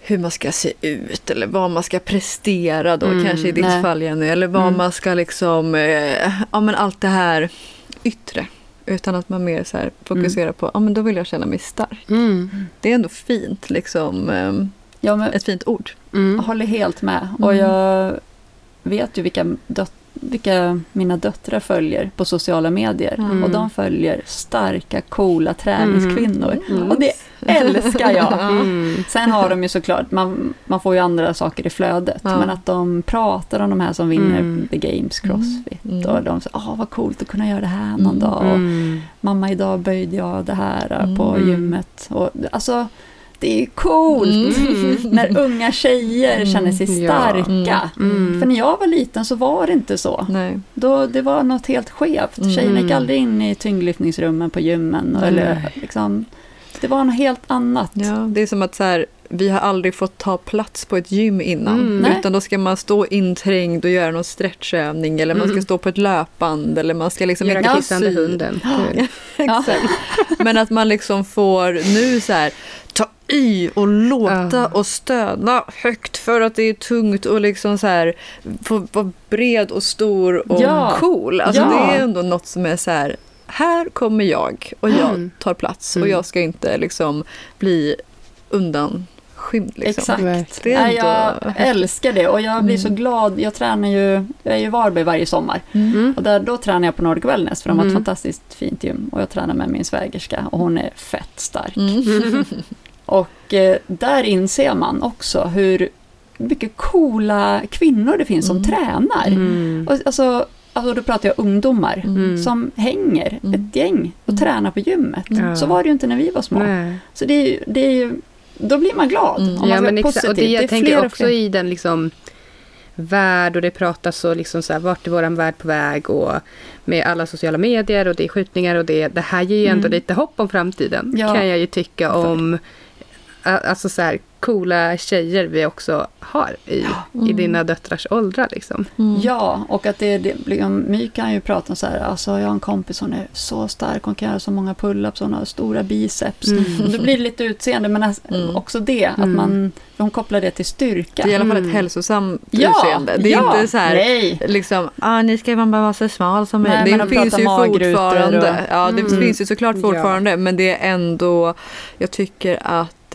hur man ska se ut eller vad man ska prestera då, Mm, kanske i ditt nej. fall Jenny. Eller vad Mm. man ska liksom, eh, ja men allt det här yttre. Utan att man mer så här fokuserar på, ja men då vill jag känna mig stark. Mm. Det är ändå fint, liksom, ehm, ja, men ett fint ord. Mm. jag håller helt med. Och Mm. jag vet ju vilka, döt- vilka mina döttrar följer på sociala medier. Mm. Och de följer starka, coola träningskvinnor. Mm. Och det älskar jag. Mm. Sen har de ju såklart, man, man får ju andra saker i flödet, Ja. men att de pratar om de här som vinner Mm. The Games Crossfit. Mm. Och de säger, åh vad coolt att kunna göra det här någon Mm. dag. Och, Mm. Mamma, idag böjde jag det här på Mm. gymmet. Och, alltså, det är coolt Mm. när unga tjejer Mm. känner sig Ja. starka. Mm. För när jag var liten så var det inte så. Nej. Då, det var något helt skevt. Mm. Tjejerna gick aldrig in i tyngdlyftningsrummen på gymmen. Nej. Eller, liksom, det var något helt annat. Ja, det är som att så här, vi har aldrig fått ta plats på ett gym innan. Mm. Utan då ska man stå inträngd och göra någon stretchövning eller man ska Mm. stå på ett löpband eller man ska liksom Göra kissande hunden. Ja. Men att man liksom får nu så här ta i och låta Ja. och stöna högt för att det är tungt och liksom så här få vara bred och stor och Ja. cool. Alltså Ja. det är ändå något som är så här här kommer jag och jag Mm. tar plats och Mm. jag ska inte liksom bli undanskymd. Liksom. Exakt. Det ändå jag älskar det och jag blir så Mm. glad. Jag tränar ju, jag är ju i Varberg varje sommar. Mm. Och där, då tränar jag på Nordic Wellness för de har ett Mm. fantastiskt fint gym. Och jag tränar med min svägerska och hon är fett stark. Och eh, där inser man också hur mycket coola kvinnor det finns som Mm. tränar. Mm. Och, alltså, alltså, då pratar jag ungdomar Mm. som hänger, Mm. ett gäng, och Mm. tränar på gymmet. Ja. Så var det ju inte när vi var små. Nej. Så det är, det är ju, då blir man glad. Mm. Om man Ja, men positiv. Och det jag är tänker och också i den liksom värld och det pratas så liksom så här, vart är våran värld på väg och med alla sociala medier och det är skjutningar och det, det här ger ju ändå lite hopp om framtiden Ja. kan jag ju tycka För- om a- alltså så här, coola tjejer vi också har i, i Mm. dina döttrars åldrar liksom. Mm. Ja, och att det, det liksom, My kan ju prata om så här, alltså jag har en kompis, hon är så stark, hon kan göra så många pull-ups, hon har stora biceps. Mm. Då blir det lite utseende, men Mm. också det, att Mm. man, hon kopplar det till styrka. Det är i alla fall ett Mm. hälsosamt Ja, utseende. Det är ja, inte så här, Nej, liksom, ah, ni ska man bara vara så smal som möjligt. Det finns ju fortfarande. och- Ja, det Mm. finns ju såklart Ja. fortfarande. Men det är ändå, jag tycker att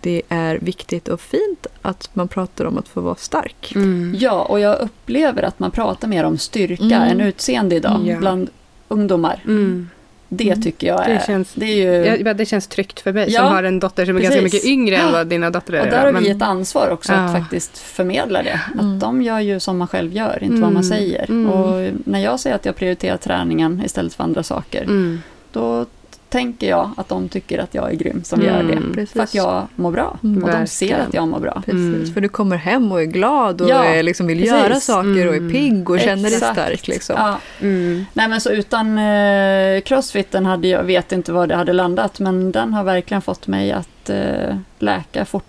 det är viktigt och fint att man pratar om att få vara stark. Mm. ja, och jag upplever att man pratar mer om styrka Mm. än utseende idag, Ja. bland ungdomar. Mm. Det Mm. tycker jag Det är, känns- det är ju... Ja, det känns tryggt för mig Ja, som har en dotter som är ganska precis. mycket yngre än vad dina döttrar Och är. där har men- vi ett ansvar också att faktiskt förmedla det. Mm. Att de gör ju som man själv gör, inte vad man Mm. säger. Mm. Och när jag säger att jag prioriterar träningen istället för andra saker, Mm. då tänker jag att de tycker att jag är grym som gör Mm. det. Precis. För att jag mår bra. Mm. Och de ser Verkligen. att jag mår bra. Precis, Mm. för du kommer hem och är glad och Ja, är, liksom vill precis. göra saker och är Mm. pigg och känner dig Exakt. stark. Liksom. Ja. Mm. Nej men så utan eh, crossfiten hade jag, vet inte var det hade landat, men den har verkligen fått mig att eh, läka fort,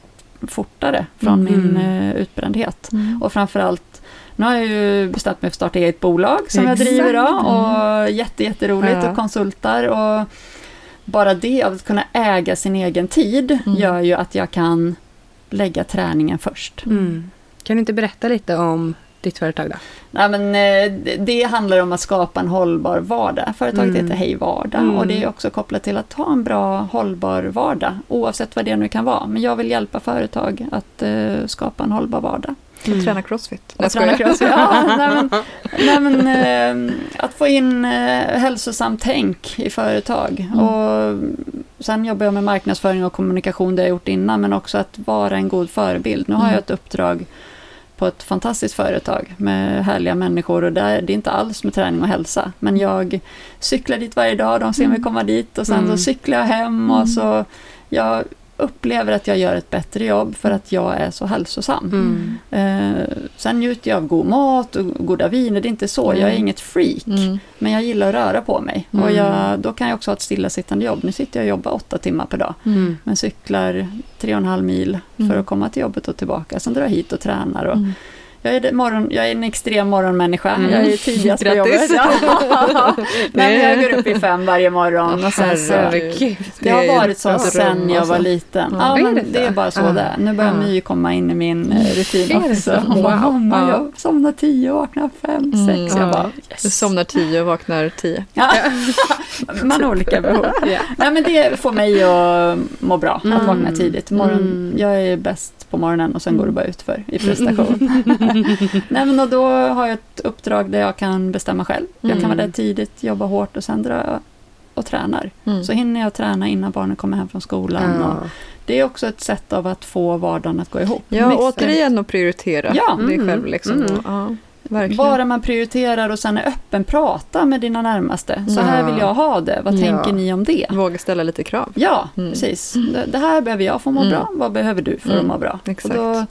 fortare från Mm. min eh, utbrändhet. Mm. Och framförallt, nu har jag ju bestämt mig för att starta eget bolag som jag Exakt. driver då, och jätte, jätteroligt Ja. och konsultar. Och bara det av att kunna äga sin egen tid Mm. gör ju att jag kan lägga träningen först. Mm. Kan du inte berätta lite om ditt företag då? Nej, men, eh, det- handlar om att skapa en hållbar vardag. Företaget Mm. heter Hej Vardag Mm. och det är också kopplat till att ha en bra hållbar vardag oavsett vad det nu kan vara. Men jag vill hjälpa företag att eh, skapa en hållbar vardag. Och träna crossfit. Och träna crossfit. Ja, nej, men, nej, men, eh, att få in eh, hälsosamt tänk i företag. Mm. Och sen jobbar jag med marknadsföring och kommunikation, det har jag gjort innan, men också att vara en god förebild. Nu har Mm. jag ett uppdrag på ett fantastiskt företag med härliga människor och där, det är inte alls med träning och hälsa. Men jag cyklar dit varje dag, de ser mig Mm. komma dit och sen Mm. så cyklar jag hem Mm. och så jag upplever att jag gör ett bättre jobb för att jag är så hälsosam. Mm. Eh, sen njuter jag av god mat och goda viner, det är inte så, jag är Mm. inget freak. Mm. Men jag gillar att röra på mig och Mm. jag, då kan jag också ha ett stillasittande jobb. Nu sitter jag och jobbar åtta timmar per dag, Mm. men cyklar tre och en halv mil för Mm. att komma till jobbet och tillbaka. Sen drar jag hit och tränar. Och. Jag, är morgon, jag är en extrem morgonmänniska, Mm. jag är tidigast på jobbet. Ja. Nej, men jag går upp i fem varje morgon och sen så det har varit så sen jag var liten. Ja. Men det är bara så det är. Nu börjar Ja. My komma in i min eh, rutin också. så? Hon bara, mamma, Ja. jag somnar tio och vaknar fem, Mm. sex. Jag Ja. bara, Du yes. somnar tio och vaknar tio. Ja. Man har olika behov. Nej, men det får mig att må bra, att Mm. vakna tidigt. Morgon, Mm. Jag är bäst på morgonen och sen går det bara ut för i prestation. Nej, men och då har jag ett uppdrag där jag kan bestämma själv. Jag kan Mm. vara där tidigt, jobba hårt och sen drar jag och tränar. Mm. Så hinner jag träna innan barnen kommer hem från skolan. Och Ja. det är också ett sätt av att få vardagen att gå ihop. Ja, Mix- återigen att prioritera Ja. dig Mm. själv. Liksom. Mm. Och, ja, verkligen. Bara man prioriterar och sen är öppen, prata med dina närmaste. Så här Ja. vill jag ha det, vad Ja. tänker ni om det? Våga ställa lite krav. Ja, Mm. precis. Det, det här behöver jag för att må Mm. bra. Vad behöver du för att Mm, må bra? exakt. Och då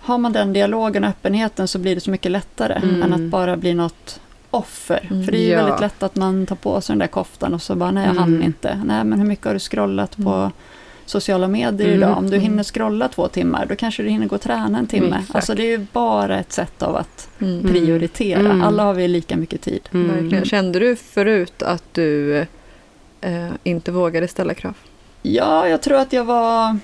har man den dialogen och öppenheten så blir det så mycket lättare Mm. än att bara bli något offer. Mm. För det är ju Ja. väldigt lätt att man tar på sig den där koftan och så bara, nej jag hann inte. Nej men hur mycket har du scrollat på. Sociala medier Mm. idag? Om du Mm. hinner scrolla två timmar, då kanske du hinner gå och träna en timme. Exakt. Alltså det är ju bara ett sätt av att Mm. Mm. prioritera. Mm. Alla har vi lika mycket tid. Mm. Kände du förut att du eh, inte vågade ställa krav? Ja, jag tror att jag var...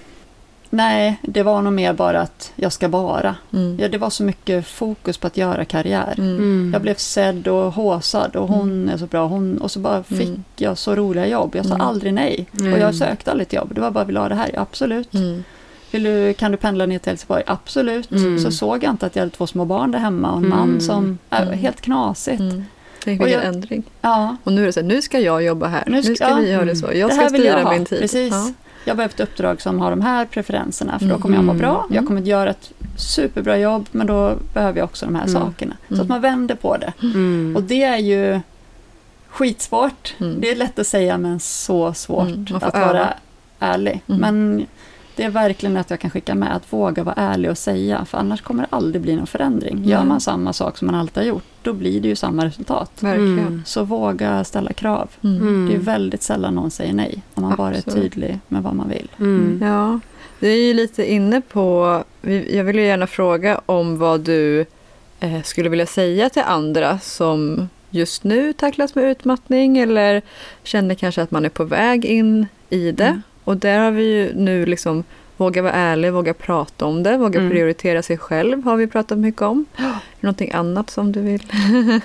Nej, det var nog mer bara att jag ska vara. Mm. Ja, det var så mycket fokus på att göra karriär. Mm. Mm. Jag blev sedd och håsad och hon är så bra. Hon, och så bara fick Mm. jag så roliga jobb. Jag sa Mm. aldrig nej. Och Mm. jag sökte aldrig ett jobb. Det var bara, vill du ha det här? Ja, absolut. Mm. Vill du, kan du pendla ner till Helsingborg? Absolut. Mm. Så såg jag inte att jag hade två små barn där hemma och en Mm. man som... Äh, Mm. helt knasigt. Mm. Tänk vilken ändring. Ja, Och nu är det så här, nu ska jag jobba här. Nu Nu ska- ska, ja. vi göra det Mm. så. Jag det ska styra jag min tid. Precis. Ja. Jag behöver ett uppdrag som har de här preferenserna för då Mm. kommer jag må Mm. bra. Jag Mm. kommer att göra ett superbra jobb men då behöver jag också de här Mm. sakerna. Så att man vänder på det. Och det är ju skitsvårt. Det är lätt att säga men så svårt att öva. vara ärlig. Men det är verkligen att jag kan skicka med, att våga vara ärlig och säga, för annars kommer det aldrig bli någon förändring. Gör Mm. man samma sak som man alltid har gjort, då blir det ju samma resultat. Verkligen. Mm. Så våga ställa krav. Mm. Mm. Det är väldigt sällan någon säger nej, om man bara är Absolut. tydlig med vad man vill. Mm. Ja, du är ju lite inne på, jag vill ju gärna fråga om vad du eh, skulle vilja säga till andra som just nu tacklas med utmattning eller känner kanske att man är på väg in i det. Och där har vi ju nu liksom våga vara ärlig, våga prata om det, våga Mm. prioritera sig själv har vi pratat mycket om. Är det Någonting annat som du vill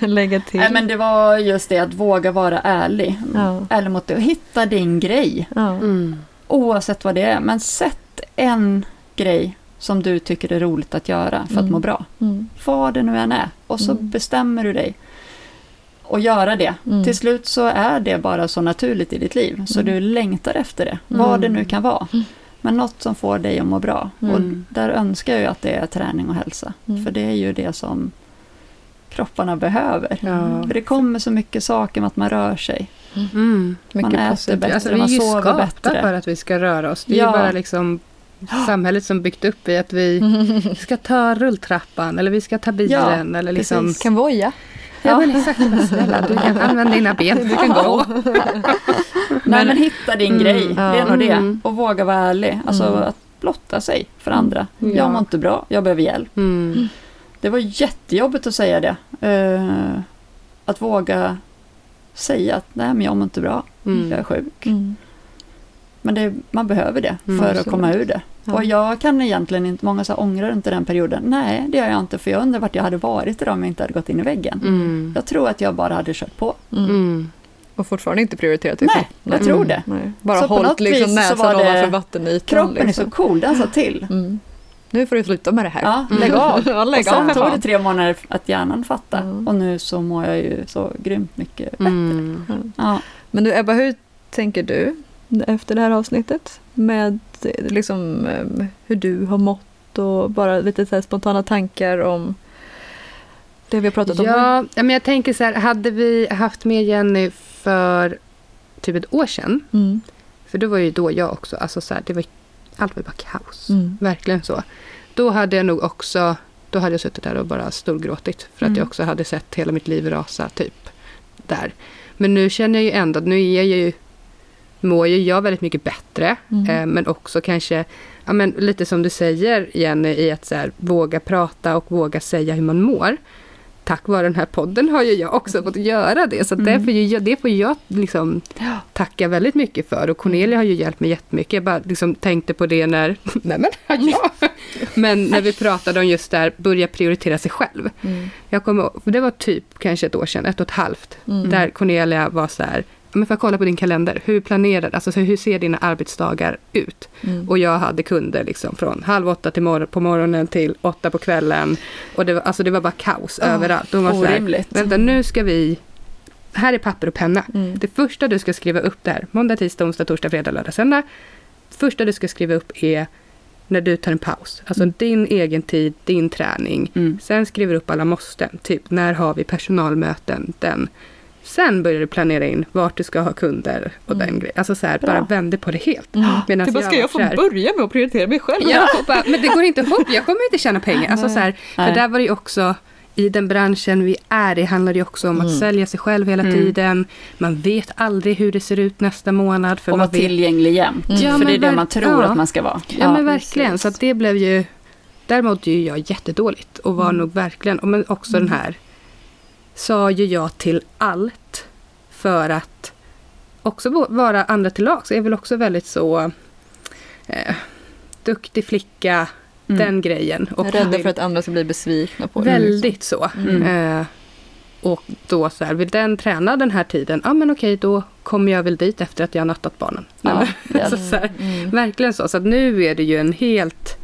lägga till? Nej, men det var just det, att våga vara ärlig. Ja. Ärlig mot det och hitta din grej. ja. Mm. Oavsett vad det är, men sätt en grej som du tycker är roligt att göra för att Mm. må bra. Mm. Vad det nu än är. Och så Mm. bestämmer du dig och göra det. Mm. Till slut så är det bara så naturligt i ditt liv, så Mm. du längtar efter det. Mm. Vad det nu kan vara. Mm. Men något som får dig att må bra. Mm. Och där önskar jag att det är träning och hälsa. Mm. För det är ju det som kropparna behöver. Ja. För det kommer så mycket saker med att man rör sig. Mm. Mycket äter positivt. bättre. Alltså, vi är man ju sover skapta bättre. för att vi ska röra oss. Det är Ja. ju bara liksom samhället som byggt upp i att vi ska ta rulltrappan eller vi ska ta bilen. eller liksom, precis. Kan voja. Ja, men exakt. Men Snälla, du kan använda dina ben. Du kan gå. Nej men hitta din Mm, grej, det är nog det. mm. Och våga vara ärlig. Alltså Mm. att blotta sig för andra. Mm. Jag Ja. mår inte bra, jag behöver hjälp. Mm. Det var jättejobbigt att säga det. Eh, att våga säga att nej men jag mår inte bra, jag är sjuk. Mm. Men det, man behöver det Mm, för att komma ur det. Ja. Och jag kan egentligen inte, många så här, ångrar inte den perioden. Nej, det gör jag inte för jag undrar vart jag hade varit idag om jag inte hade gått in i väggen. Mm. Jag tror att jag bara hade kört på. Mm. Mm. Och fortfarande inte prioriterat dig Nej, jag tror det. Nej. Bara Så hållit liksom näsan det- ovanför vattenytan. Kroppen är liksom. så cool, den sa till. Mm. Nu får du sluta med det här. Ja, Mm. lägg av. Ja, Och lägg av sen för tog det tre månader att hjärnan fattade. Mm. Och nu så mår jag ju så grymt mycket bättre. Mm. Ja. Men du Ebba, hur tänker du efter det här avsnittet? Med eh, liksom, eh, hur du har mått och bara lite så spontana tankar om det vi har pratat om. Ja, men jag tänker så här, hade vi haft med Jenny för typ ett år sedan, Mm. för då var ju då jag också, alltså så här, det var, allt var bara kaos. Mm. Verkligen så. Då hade jag nog också, då hade jag suttit där och bara storgråtit för att Mm. jag också hade sett hela mitt liv rasa typ där. Men nu känner jag ju ändå att nu är jag ju, mår ju jag väldigt mycket bättre. Mm. Eh, men också kanske, ja, men lite som du säger Jenny, i att så här, våga prata och våga säga hur man mår. Tack vare den här podden har ju jag också fått göra det. Så Mm. därför, jag- det får jag liksom tacka väldigt mycket för. Och Cornelia har ju hjälpt mig jättemycket. Jag bara liksom tänkte på det när... Nej men, ja. Men när vi pratade om just där, börja prioritera sig själv. Mm. Jag kommer, det var typ kanske ett år sedan, ett och ett halvt. Mm. Där Cornelia var så här, "Ja, men får jag kolla på din kalender? Hur planerar, alltså så hur ser dina arbetsdagar ut? Mm. Och jag hade kunder liksom från halv åtta till mor- på morgonen till åtta på kvällen. Och det var, alltså det var bara kaos Ah, överallt. Hon var Orimligt. vänta nu ska vi, här är papper och penna. Mm. Det första du ska skriva upp där, måndag, tisdag, onsdag, torsdag, fredag, lördag, söndag. Det första du ska skriva upp är när du tar en paus. Alltså Mm. din egen tid, din träning. Mm. Sen skriver du upp alla måsten. Typ, när har vi personalmöten? Den. Sen börjar du planera in vart du ska ha kunder och Mm. den grejen. Alltså så här, bara vände på det helt. Mm. Medan bara, jag ska jag få här- börja med att prioritera mig själv? Ja, bara, men det går inte ihop. Jag kommer inte tjäna pengar. Alltså så här, för där var det ju också, i den branschen vi är i, handlar det ju också om att Mm. sälja sig själv hela Mm. tiden. Man vet aldrig hur det ser ut nästa månad. För och vara tillgänglig jämt. Mm. Ja, för det är det man tror ja. att man ska vara. Ja, men verkligen. Så att det blev ju... Där mådde ju jag jättedåligt och var Mm. nog verkligen... Men också Mm. den här... Sa ju jag till allt för att också vara andra till lag. Så jag är väl också väldigt så... Eh, duktig flicka, Mm. den grejen. Och Rädda vill- för att andra ska bli besvikna på dig. Väldigt så. Mm. Eh, och då så här, vill den träna den här tiden? Ja men okej, då kommer jag väl dit efter att jag har nattat barnen. Ja. så, så här, Mm. Verkligen så. Så att nu är det ju en helt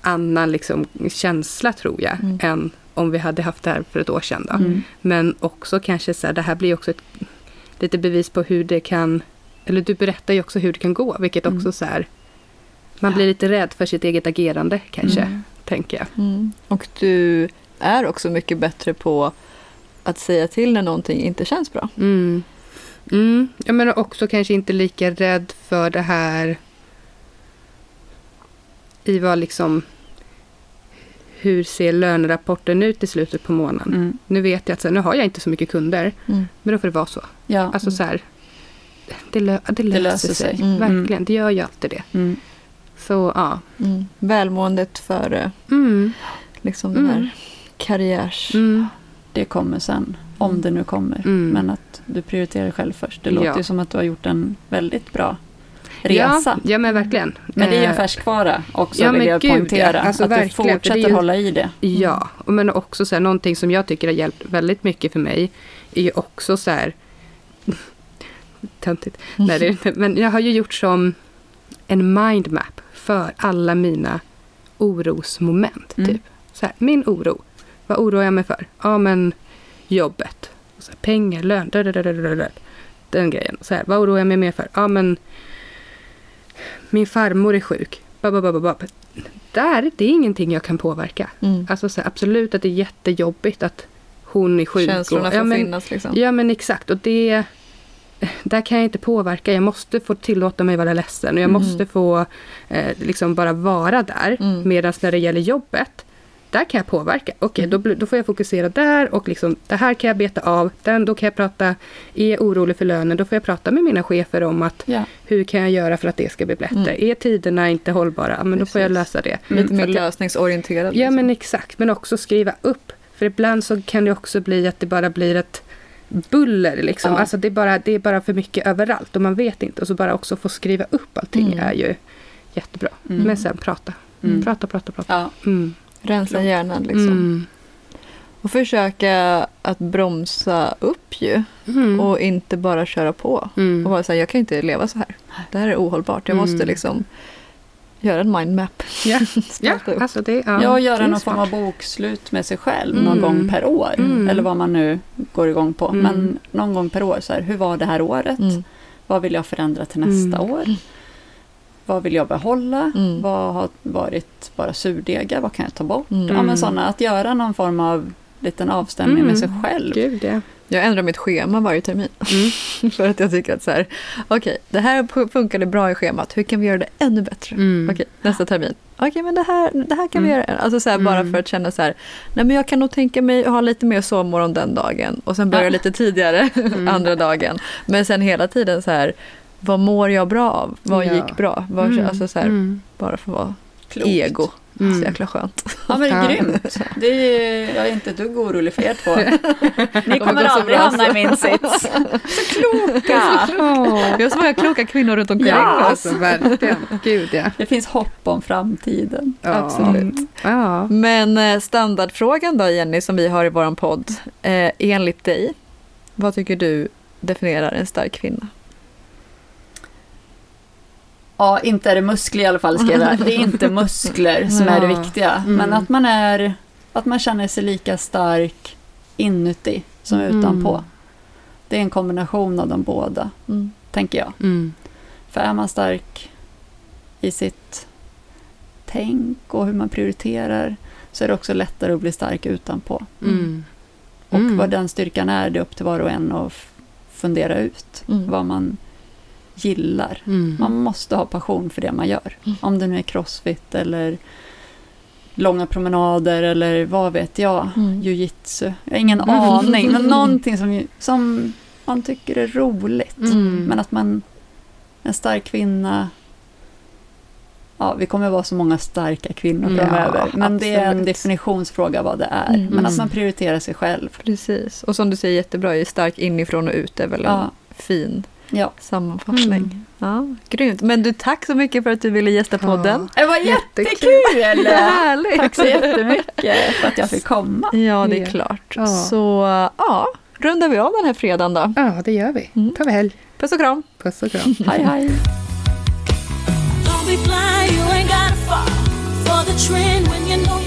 annan liksom, känsla tror jag. Mm. Än om vi hade haft det här för ett år sedan. Då. Mm. Men också kanske så här, det här blir också ett lite bevis på hur det kan, eller du berättar ju också hur det kan gå. Vilket Mm. också så här, man blir lite rädd för sitt eget agerande kanske, Mm. tänker jag. Mm. Och du är också mycket bättre på att säga till när någonting inte känns bra. Mm. Mm. Jag menar också kanske inte lika rädd för det här i vad liksom hur ser lönerapporten ut i slutet på månaden? Mm. Nu vet jag att så här, nu har jag inte så mycket kunder, Mm. men då får det vara så. Ja. Alltså så här, det, lö, det löser, löser sig. sig. Mm. Verkligen, det gör ju alltid det. Mm. Så ja. Mm. Välmåendet före Mm. liksom den Mm. här karriärs... Mm. Det kommer sen, om det nu kommer. Mm. Men att du prioriterar själv först. Det låter Ja. ju som att du har gjort en väldigt bra resa. Ja, ja, men verkligen. Men det är ju en Eh, färskvara också, Ja, vill jag gud, poängtera. Alltså, att du verkligen, är fortsätter ju- hålla i det. Ja, och men också så här, någonting som jag tycker har hjälpt väldigt mycket för mig är ju också så här töntigt. Nej, det. Men jag har ju gjort som en mindmap för alla mina orosmoment. Mm. Typ. Så här, min oro, vad oroar jag mig för? Ja, men jobbet, så här, pengar, lön, dadadadadadad. den grejen. Så här, vad oroar jag mig mer för? Ja, men min farmor är sjuk. Bababababab. Där, det är ingenting jag kan påverka. Mm. Alltså så här, absolut att det är jättejobbigt att hon är sjuk. Känslorna och, får ja, men, finnas liksom. Ja men exakt och det där kan jag inte påverka. Jag måste få tillåta mig vara ledsen och jag Mm. måste få eh, liksom bara vara där. Mm. Medan när det gäller jobbet, där kan jag påverka. Okej, Mm. då, då får jag fokusera där och liksom det här kan jag beta av. Den, då kan jag prata, är jag orolig för lönen, då får jag prata med mina chefer om att Ja. hur kan jag göra för att det ska bli bättre. Mm. Är tiderna inte hållbara, men då får jag Precis. lösa det. Lite För mer lösningsorienterad. Ja liksom. men exakt, men också skriva upp. För ibland så kan det också bli att det bara blir ett buller liksom. Ja. Alltså det är, bara, det är bara för mycket överallt och man vet inte. Och så bara också få skriva upp allting Mm. är ju jättebra. Mm. Men sen prata. Mm. Prata, prata, prata. Ja. Mm. Rensa hjärnan liksom. Mm. Och försöka att bromsa upp ju. Mm. Och inte bara köra på. Mm. Och vara så här, jag kan inte leva så här. Det här är ohållbart. Jag måste Mm. liksom göra en mindmap. Ja, ja, alltså det, ja, Ja, och det göra är någon form av bokslut med sig själv Mm. någon gång per år. Mm. Eller vad man nu går igång på. Mm. Men någon gång per år, så här, hur var det här året? Mm. Vad vill jag förändra till nästa Mm. år? Vad vill jag behålla? Mm. Vad har varit bara surdegar? Vad kan jag ta bort? Mm. Ja, men sådana, att göra någon form av liten avstämning Mm. med sig själv. Gud, ja. Jag ändrar mitt schema varje termin. Mm. För att jag tycker att så här, okej, det här funkade bra i schemat. Hur kan vi göra det ännu bättre? Mm. Okej, nästa termin. Okej, men det här, det här kan vi Mm. göra. Alltså så här, bara Mm. för att känna så här, nej men jag kan nog tänka mig att ha lite mer sovmorgon den dagen. Och sen börja Ja. lite tidigare Mm. andra dagen. Men sen hela tiden så här, vad mår jag bra av? Vad Ja. gick bra? Vad, Mm. Alltså så här, Mm. bara för att vara Klokt. ego. Mm. Så jäkla skönt. Ja, men Ja. grymt. Det är, jag är inte ett dugg orolig för er två. Ni kommer aldrig bra hamna i min sits. Så kloka! Vi har så många kloka kvinnor runt omkring Ja, oss. alltså verkligen. Gud, ja. Det finns hopp om framtiden. ja. Absolut. Ja. Men eh, standardfrågan då Jenny som vi har i vår podd. Eh, enligt dig, vad tycker du definierar en stark kvinna? Ja, inte är det muskler i alla fall, skrev jag. Det är inte muskler som är det viktiga. Mm. Men att man, är, att man känner sig lika stark inuti som utanpå. Mm. Det är en kombination av de båda, Mm. tänker jag. Mm. För är man stark i sitt tänk och hur man prioriterar så är det också lättare att bli stark utanpå. Mm. Och Mm. vad den styrkan är, det är upp till var och en att fundera ut. Mm. Vad man gillar. Mm. Man måste ha passion för det man gör. Mm. Om det nu är crossfit eller långa promenader eller vad vet jag, Mm. jujitsu. Jag har ingen aning, men någonting som, som man tycker är roligt. Mm. Men att man, en stark kvinna, ja vi kommer vara så många starka kvinnor Ja, framöver. Men det är en absolut. definitionsfråga vad det är. Mm. Men att man prioriterar sig själv. Precis. Och som du säger jättebra, är stark inifrån och ut är väl en Ja. fin Ja. sammanfattning. Mm. Ja, grymt. Men du, tack så mycket för att du ville gästa podden. Det var jättekul! Härligt! Tack så jättemycket för att jag fick komma. Ja, det är Ja. klart. Ja. Så ja, rundar vi av den här fredagen då. Ja, det gör vi. Mm. tar vi helg. Puss och kram! Puss och kram. Hej hej! Don't be blind, you ain't gotta fall for the trend when you know